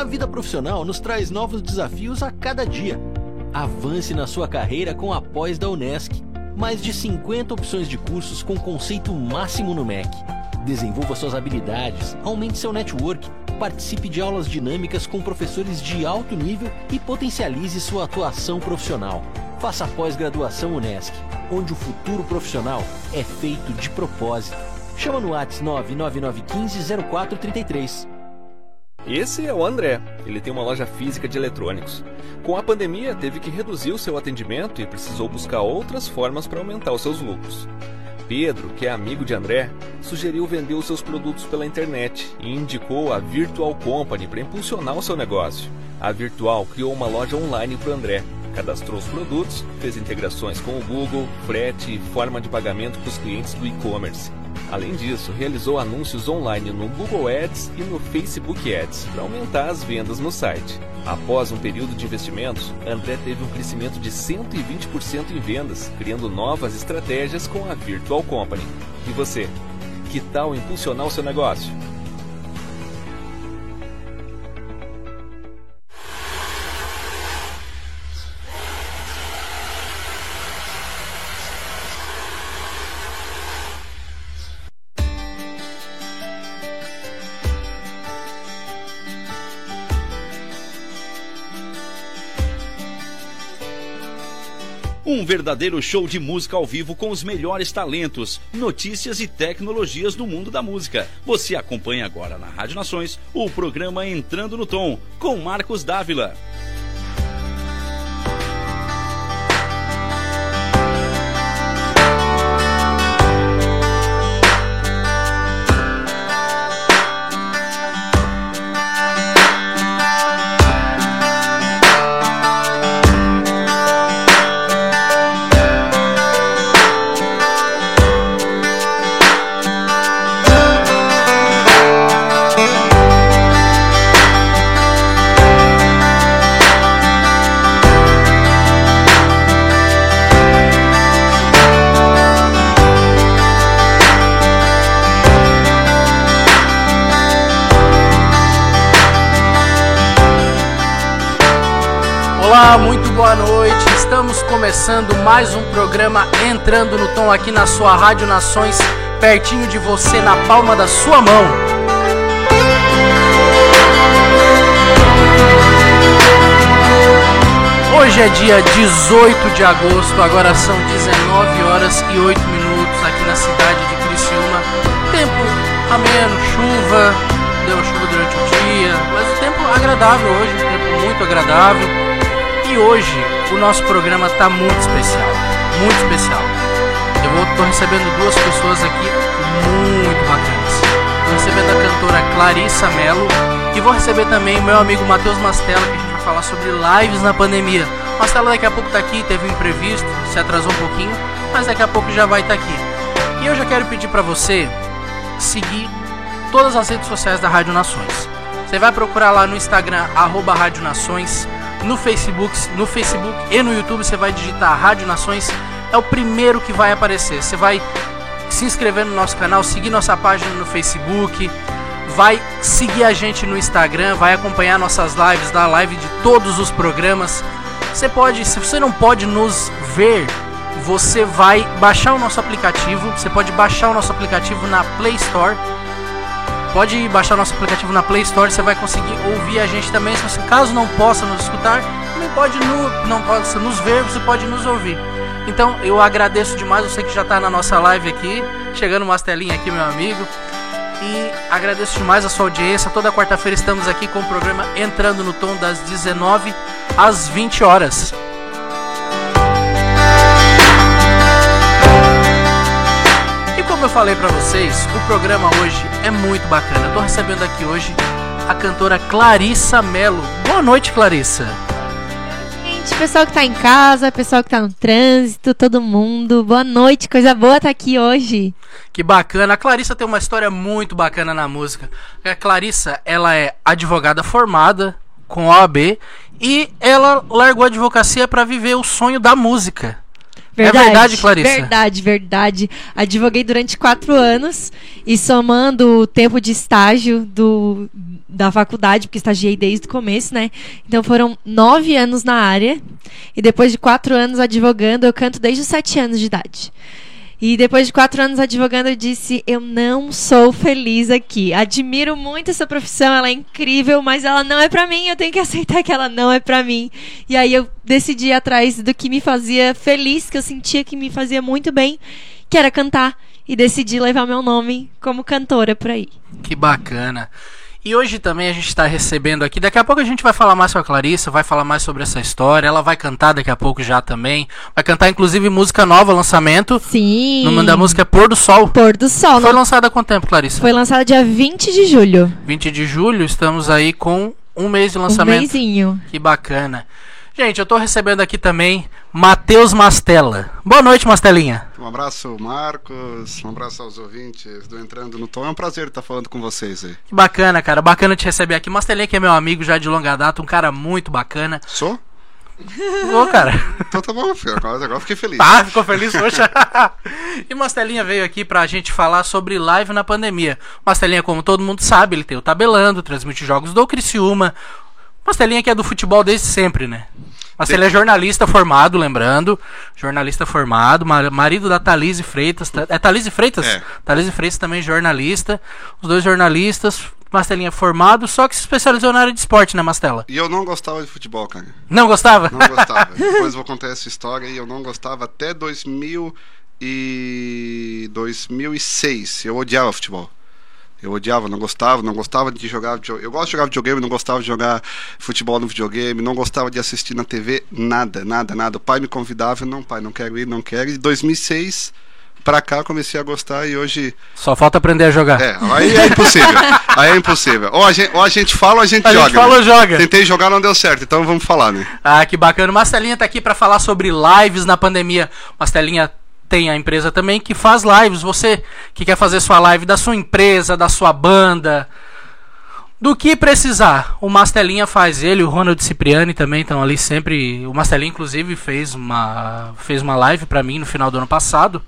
A vida profissional nos traz novos desafios a cada dia. Avance na sua carreira com a pós da Unesc. Mais de 50 opções de cursos com conceito máximo no MEC. Desenvolva suas habilidades, aumente seu network, participe de aulas dinâmicas com professores de alto nível e potencialize sua atuação profissional. Faça a pós-graduação Unesc, onde o futuro profissional é feito de propósito. Chama no WhatsApp 99915 0433. Esse é o André. Ele tem uma loja física de eletrônicos. Com a pandemia, teve que reduzir o seu atendimento e precisou buscar outras formas para aumentar os seus lucros. Pedro, que é amigo de André, sugeriu vender os seus produtos pela internet e indicou a Virtual Company para impulsionar o seu negócio. A Virtual criou uma loja online para André, cadastrou os produtos, fez integrações com o Google, frete e forma de pagamento para os clientes do e-commerce. Além disso, realizou anúncios online no Google Ads e no Facebook Ads para aumentar as vendas no site. Após um período de investimentos, André teve um crescimento de 120% em vendas, criando novas estratégias com a Virtual Company. E você? Que tal impulsionar o seu negócio? Um verdadeiro show de música ao vivo com os melhores talentos, notícias e tecnologias do mundo da música. Você acompanha agora na Rádio Nações o programa Entrando no Tom, com Marcos Dávila. Começando mais um programa Entrando no Tom aqui na sua Rádio Nações, pertinho de você, na palma da sua mão. Hoje é dia 18 de agosto, agora são 19 horas e 8 minutos aqui na cidade de Criciúma. Tempo ameno, chuva, deu chuva durante o dia, mas o tempo agradável hoje, um tempo muito agradável. E hoje o nosso programa está muito especial, muito especial. Eu vou tô recebendo duas pessoas aqui muito bacanas. Estou recebendo a cantora Clarissa Mello e vou receber também o meu amigo Matheus Mastella, que a gente vai falar sobre lives na pandemia. Mastella daqui a pouco está aqui, teve um imprevisto, se atrasou um pouquinho, mas daqui a pouco já vai estar tá aqui. E eu já quero pedir para você seguir todas as redes sociais da Rádio Nações. Você vai procurar lá no Instagram, arroba Rádio Nações, no Facebook, no Facebook e no YouTube você vai digitar Rádio Nações, é o primeiro que vai aparecer. Você vai se inscrever no nosso canal, seguir nossa página no Facebook, vai seguir a gente no Instagram, vai acompanhar nossas lives, da live de todos os programas. Você pode, se você não pode nos ver, você vai baixar o nosso aplicativo. Você pode baixar o nosso aplicativo na Play Store pode baixar nosso aplicativo na Play Store, você vai conseguir ouvir a gente também. Se você caso não possa nos escutar, também pode no, não possa nos ver, você pode nos ouvir. Então eu agradeço demais, você que já está na nossa live aqui, chegando umas telinhas aqui, meu amigo. E agradeço demais a sua audiência. Toda quarta-feira estamos aqui com o programa Entrando no Tom das 19 às 20 horas. Como eu falei pra vocês, o programa hoje é muito bacana. Eu tô recebendo aqui hoje a cantora Clarissa Mello. Boa noite, Clarissa. Gente, pessoal que tá em casa, pessoal que tá no trânsito, todo mundo, boa noite, coisa boa tá aqui hoje. Que bacana. A Clarissa tem uma história muito bacana na música. A Clarissa, ela é advogada formada com OAB e ela largou a advocacia pra viver o sonho da música. É verdade, Clarissa? Verdade, verdade. Advoguei durante quatro anos e somando o tempo de estágio do, da faculdade, porque estagiei desde o começo, né? Então foram nove anos na área e depois de quatro anos advogando, eu canto desde os sete anos de idade. E depois de quatro anos advogando, eu disse: Eu não sou feliz aqui. Admiro muito essa profissão, ela é incrível, mas ela não é pra mim. Eu tenho que aceitar que ela não é pra mim. E aí eu decidi ir atrás do que me fazia feliz, que eu sentia que me fazia muito bem, que era cantar. E decidi levar meu nome como cantora por aí. Que bacana. E hoje também a gente está recebendo aqui. Daqui a pouco a gente vai falar mais com a Clarissa, vai falar mais sobre essa história. Ela vai cantar daqui a pouco já também. Vai cantar inclusive música nova, lançamento. Sim. O nome da música é Pôr do Sol. Pôr do Sol. Foi não- lançada há quanto tempo, Clarissa? Foi lançada dia 20 de julho. 20 de julho, estamos aí com um mês de Um lançamento. mêsinho. Que bacana. Gente, eu tô recebendo aqui também Matheus Mastella. Boa noite, Mastelinha. Um abraço, Marcos. Um abraço aos ouvintes do Entrando no Tom. É um prazer estar falando com vocês aí. Que bacana, cara. Bacana te receber aqui. Mastelinha que é meu amigo já de longa data, um cara muito bacana. Sou? Ô, cara. Então tá bom, filho. Agora, agora fiquei feliz. Tá, ficou feliz, poxa. e Mastelinha veio aqui pra gente falar sobre live na pandemia. Mastelinha, como todo mundo sabe, ele tem o Tabelando, transmite jogos do Criciúma. Mastelinha que é do futebol desde sempre, né? Mastelinha é jornalista formado, lembrando. Jornalista formado, ma- marido da Thalise Freitas. Ta- É Thalise Freitas? É. Thalise Freitas também jornalista. Os dois jornalistas. Mastelinha é formado, só que se especializou na área de esporte, né, Mastela? E eu não gostava de futebol, cara. Não gostava? Não gostava. Depois vou contar essa história e eu não gostava até 2000 e 2006. Eu odiava futebol. Eu odiava, não gostava, não gostava de jogar videogame. Eu gosto de jogar videogame, não gostava de jogar futebol no videogame, não gostava de assistir na TV, nada, nada, nada. O pai me convidava, não, pai, não quero ir, não quero. E de 2006 pra cá comecei a gostar e hoje. Só falta aprender a jogar. É, aí é impossível. aí é impossível. Ou a gente, ou a gente fala ou a gente A joga. gente fala né? ou joga. Tentei jogar, não deu certo, então vamos falar, né? Ah, que bacana. O Mastelinha tá aqui pra falar sobre lives na pandemia. Mastelinha tem a empresa também que faz lives. Você que quer fazer sua live da sua empresa, da sua banda, do que precisar, o Mastelinha faz. Ele, o Ronald Cipriani também estão ali sempre. O Mastelinha, inclusive, fez uma, fez uma live pra mim no final do ano passado.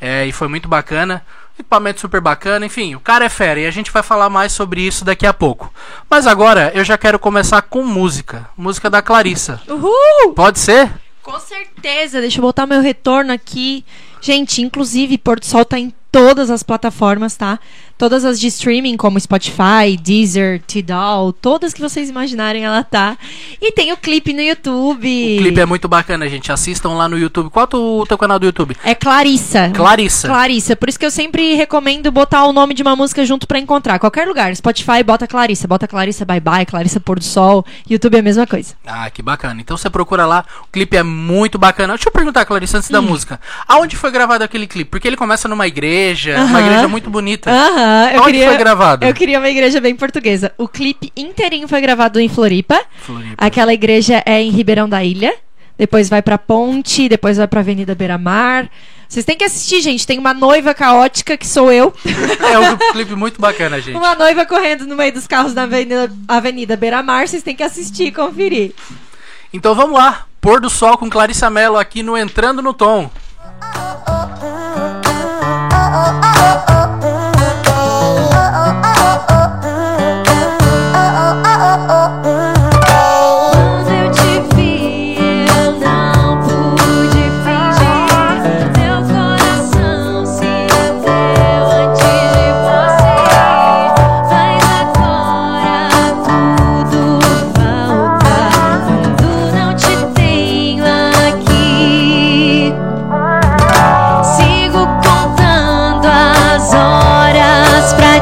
É, e foi muito bacana. Equipamento super bacana, enfim, o cara é fera e a gente vai falar mais sobre isso daqui a pouco. Mas agora eu já quero começar com música. Música da Clarissa. Uhul! Pode ser? Com certeza, deixa eu botar meu retorno aqui. Gente, inclusive, Porto Sol tá em todas as plataformas, tá? Todas as de streaming, como Spotify, Deezer, Tidal, todas que vocês imaginarem, ela tá. E tem o clipe no YouTube. O clipe é muito bacana, gente. Assistam lá no YouTube. Qual é o teu canal do YouTube? É Clarissa. Clarissa. Clarissa. Por isso que eu sempre recomendo botar o nome de uma música junto pra encontrar. Qualquer lugar. Spotify, bota Clarissa. Bota Clarissa Bye Bye, Clarissa Pôr do Sol. YouTube é a mesma coisa. Ah, que bacana. Então você procura lá. O clipe é muito bacana. Deixa eu perguntar, Clarissa, antes da Hum. música. Aonde foi gravado aquele clipe? Porque ele começa numa igreja, uma Aham. igreja muito bonita. Aham, eu Onde queria. foi gravado? Eu queria uma igreja bem portuguesa. O clipe inteirinho foi gravado em Floripa. Floripa. Aquela igreja é em Ribeirão da Ilha. Depois vai pra Ponte, depois vai pra Avenida Beira Mar. Vocês têm que assistir, gente. Tem uma noiva caótica, que sou eu. É um clipe muito bacana, gente. uma noiva correndo no meio dos carros da Avenida, Avenida Beira Mar. Vocês têm que assistir e conferir. Então vamos lá. Pôr do sol com Clarissa Mello aqui no Entrando no Tom.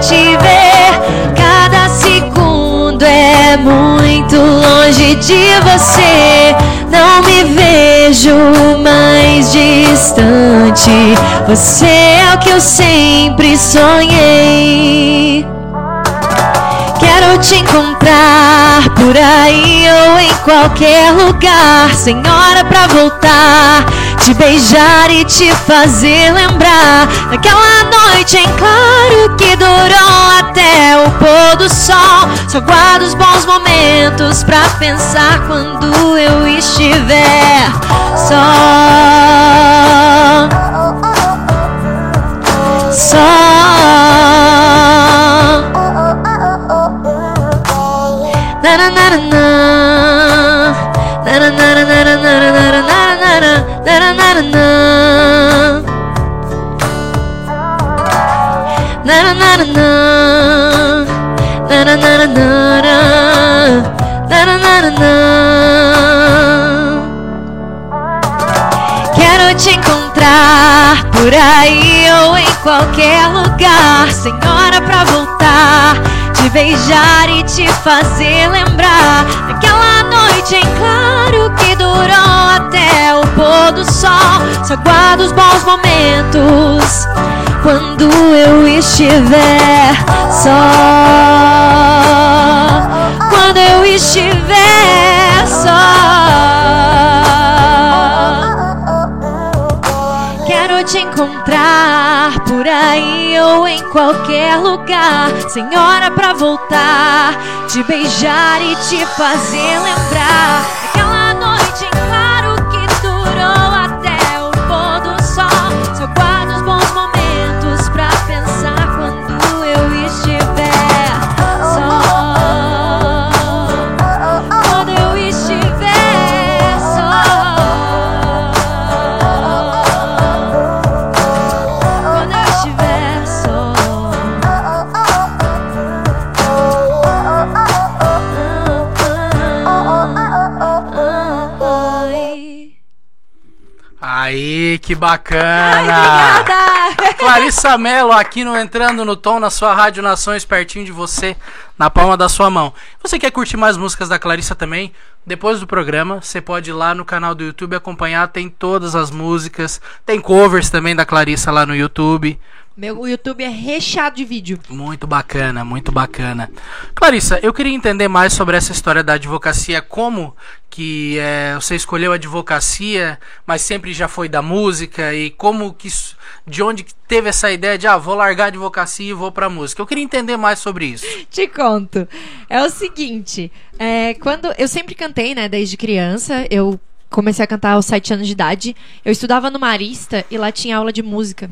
te ver. Cada segundo é muito longe de você. Não me vejo mais distante. Você é o que eu sempre sonhei. Quero te encontrar por aí ou em qualquer lugar, Senhora, pra voltar te beijar e te fazer lembrar daquela noite em claro que durou até o pôr do sol. Só guardo os bons momentos pra pensar quando eu estiver só. Só. Quero te encontrar por aí ou em qualquer lugar, sem hora pra voltar, te beijar e te fazer lembrar daquela noite em claro que durou até o pôr do sol. Só guardo os bons momentos quando eu estiver só. Aí ou em qualquer lugar, sem hora pra voltar, te beijar e te fazer lembrar Que Ai, bacana! obrigada! Clarissa Mello aqui no Entrando no Tom, na sua Rádio Nações, pertinho de você, na palma da sua mão. Você quer curtir mais músicas da Clarissa também? Depois do programa, você pode ir lá no canal do YouTube acompanhar, tem todas as músicas, tem covers também da Clarissa lá no YouTube. Meu YouTube é recheado de vídeo. Muito bacana, muito bacana. Clarissa, eu queria entender mais sobre essa história da advocacia, como que é, você escolheu a advocacia, mas sempre já foi da música e como que de onde que teve essa ideia de ah, vou largar a advocacia e vou pra música. Eu queria entender mais sobre isso. Te conto. É o seguinte, é, quando eu sempre cantei, né, desde criança, eu comecei a cantar aos sete anos de idade. Eu estudava no Marista e lá tinha aula de música.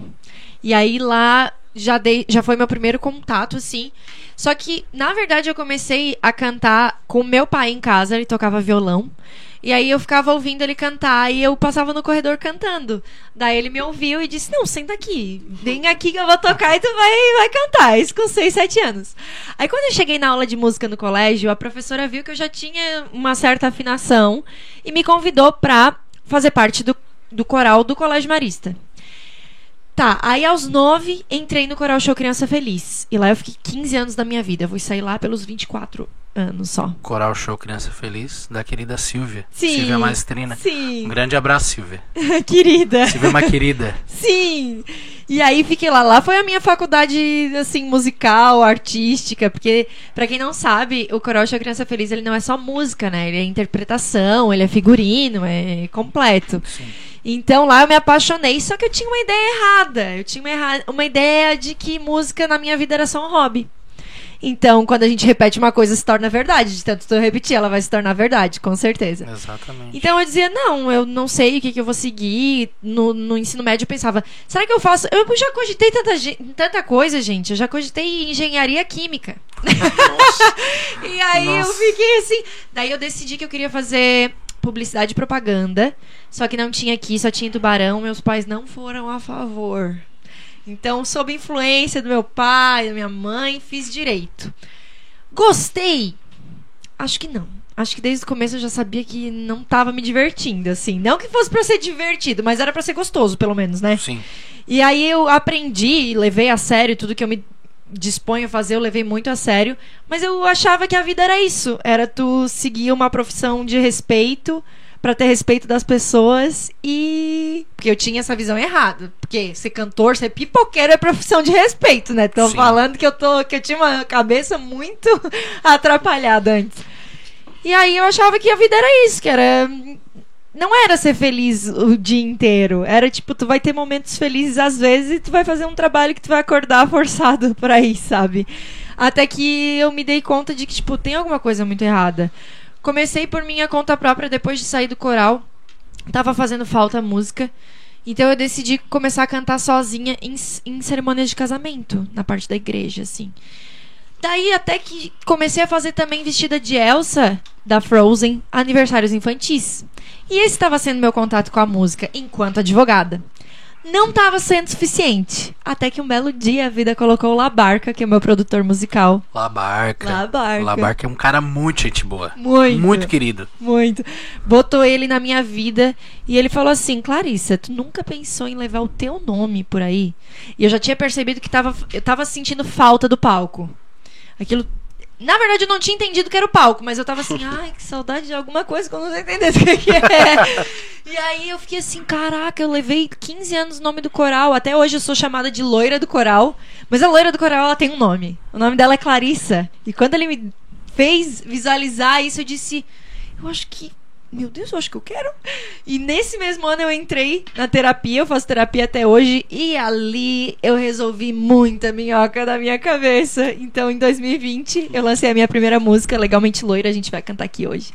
E aí lá já dei, já foi meu primeiro contato assim. Só que na verdade eu comecei a cantar com meu pai em casa, ele tocava violão. E aí eu ficava ouvindo ele cantar e eu passava no corredor cantando. Daí ele me ouviu e disse: Não, senta aqui. Vem aqui que eu vou tocar e tu vai, vai cantar. Isso com 6, 7 anos. Aí quando eu cheguei na aula de música no colégio, a professora viu que eu já tinha uma certa afinação e me convidou pra fazer parte do, do coral do Colégio Marista. Tá, aí aos 9 entrei no Coral Show Criança Feliz. E lá eu fiquei 15 anos da minha vida. Eu vou sair lá pelos 24 anos só. Coral Show Criança Feliz, da querida Silvia. Sim. Silvia Maestrina. Um Sim, grande abraço, Silvia. querida. Silvia é uma querida. Sim! E aí fiquei lá. Lá foi a minha faculdade, assim, musical, artística. Porque, pra quem não sabe, o Coral Show Criança Feliz, ele não é só música, né? Ele é interpretação, ele é figurino, é completo. Então lá eu me apaixonei, só que eu tinha uma ideia errada. Eu tinha uma, erra- uma ideia de que música na minha vida era só um hobby. Então, quando a gente repete uma coisa, se torna verdade. De tanto eu repetir, ela vai se tornar verdade, com certeza. Exatamente. Então eu dizia, não, eu não sei o que, que eu vou seguir. No, no ensino médio eu pensava, será que eu faço. Eu já cogitei tanta, tanta coisa, gente. Eu já cogitei engenharia química. e aí eu Nossa. fiquei assim. Daí eu decidi que eu queria fazer publicidade e propaganda. Só que não tinha aqui, só tinha em Tubarão. Meus pais não foram a favor. Então, sob influência do meu pai, da minha mãe, fiz direito. Gostei? Acho que não. Acho que desde o começo eu já sabia que não tava me divertindo, assim. Não que fosse pra ser divertido, mas era pra ser gostoso, pelo menos, né? Sim. E aí eu aprendi e levei a sério tudo que eu me disponho a fazer, eu levei muito a sério. Mas eu achava que a vida era isso. Era tu seguir uma profissão de respeito para ter respeito das pessoas e porque eu tinha essa visão errada, porque ser cantor, ser pipoqueiro é profissão de respeito, né? Tô Sim. falando que eu tô que eu tinha uma cabeça muito atrapalhada antes. E aí eu achava que a vida era isso, que era não era ser feliz o dia inteiro. Era tipo, tu vai ter momentos felizes às vezes e tu vai fazer um trabalho que tu vai acordar forçado pra ir, sabe? Até que eu me dei conta de que, tipo, tem alguma coisa muito errada. Comecei por minha conta própria depois de sair do coral. Tava fazendo falta a música. Então eu decidi começar a cantar sozinha em, em cerimônias de casamento, na parte da igreja, assim. Daí até que comecei a fazer também vestida de Elsa, da Frozen, aniversários infantis. E esse estava sendo meu contato com a música enquanto advogada. Não estava sendo suficiente. Até que um belo dia a vida colocou o Labarca, que é o meu produtor musical. Labarca. Labarca. Labarca é um cara muito gente boa. Muito. Muito querido. Muito. Botou ele na minha vida e ele falou assim: Clarissa, tu nunca pensou em levar o teu nome por aí? E eu já tinha percebido que tava, eu tava sentindo falta do palco. Aquilo. Na verdade, eu não tinha entendido que era o palco, mas eu tava assim, ai, que saudade de alguma coisa que eu não tô entendendo o que é. e aí eu fiquei assim, caraca, eu levei 15 anos no nome do coral. Até hoje eu sou chamada de loira do coral. Mas a loira do coral, ela tem um nome. O nome dela é Clarissa. E quando ele me fez visualizar isso, eu disse, eu acho que. Meu Deus, eu acho que eu quero. E nesse mesmo ano eu entrei na terapia, eu faço terapia até hoje, e ali eu resolvi muita minhoca da minha cabeça. Então em 2020 eu lancei a minha primeira música, Legalmente Loira, a gente vai cantar aqui hoje.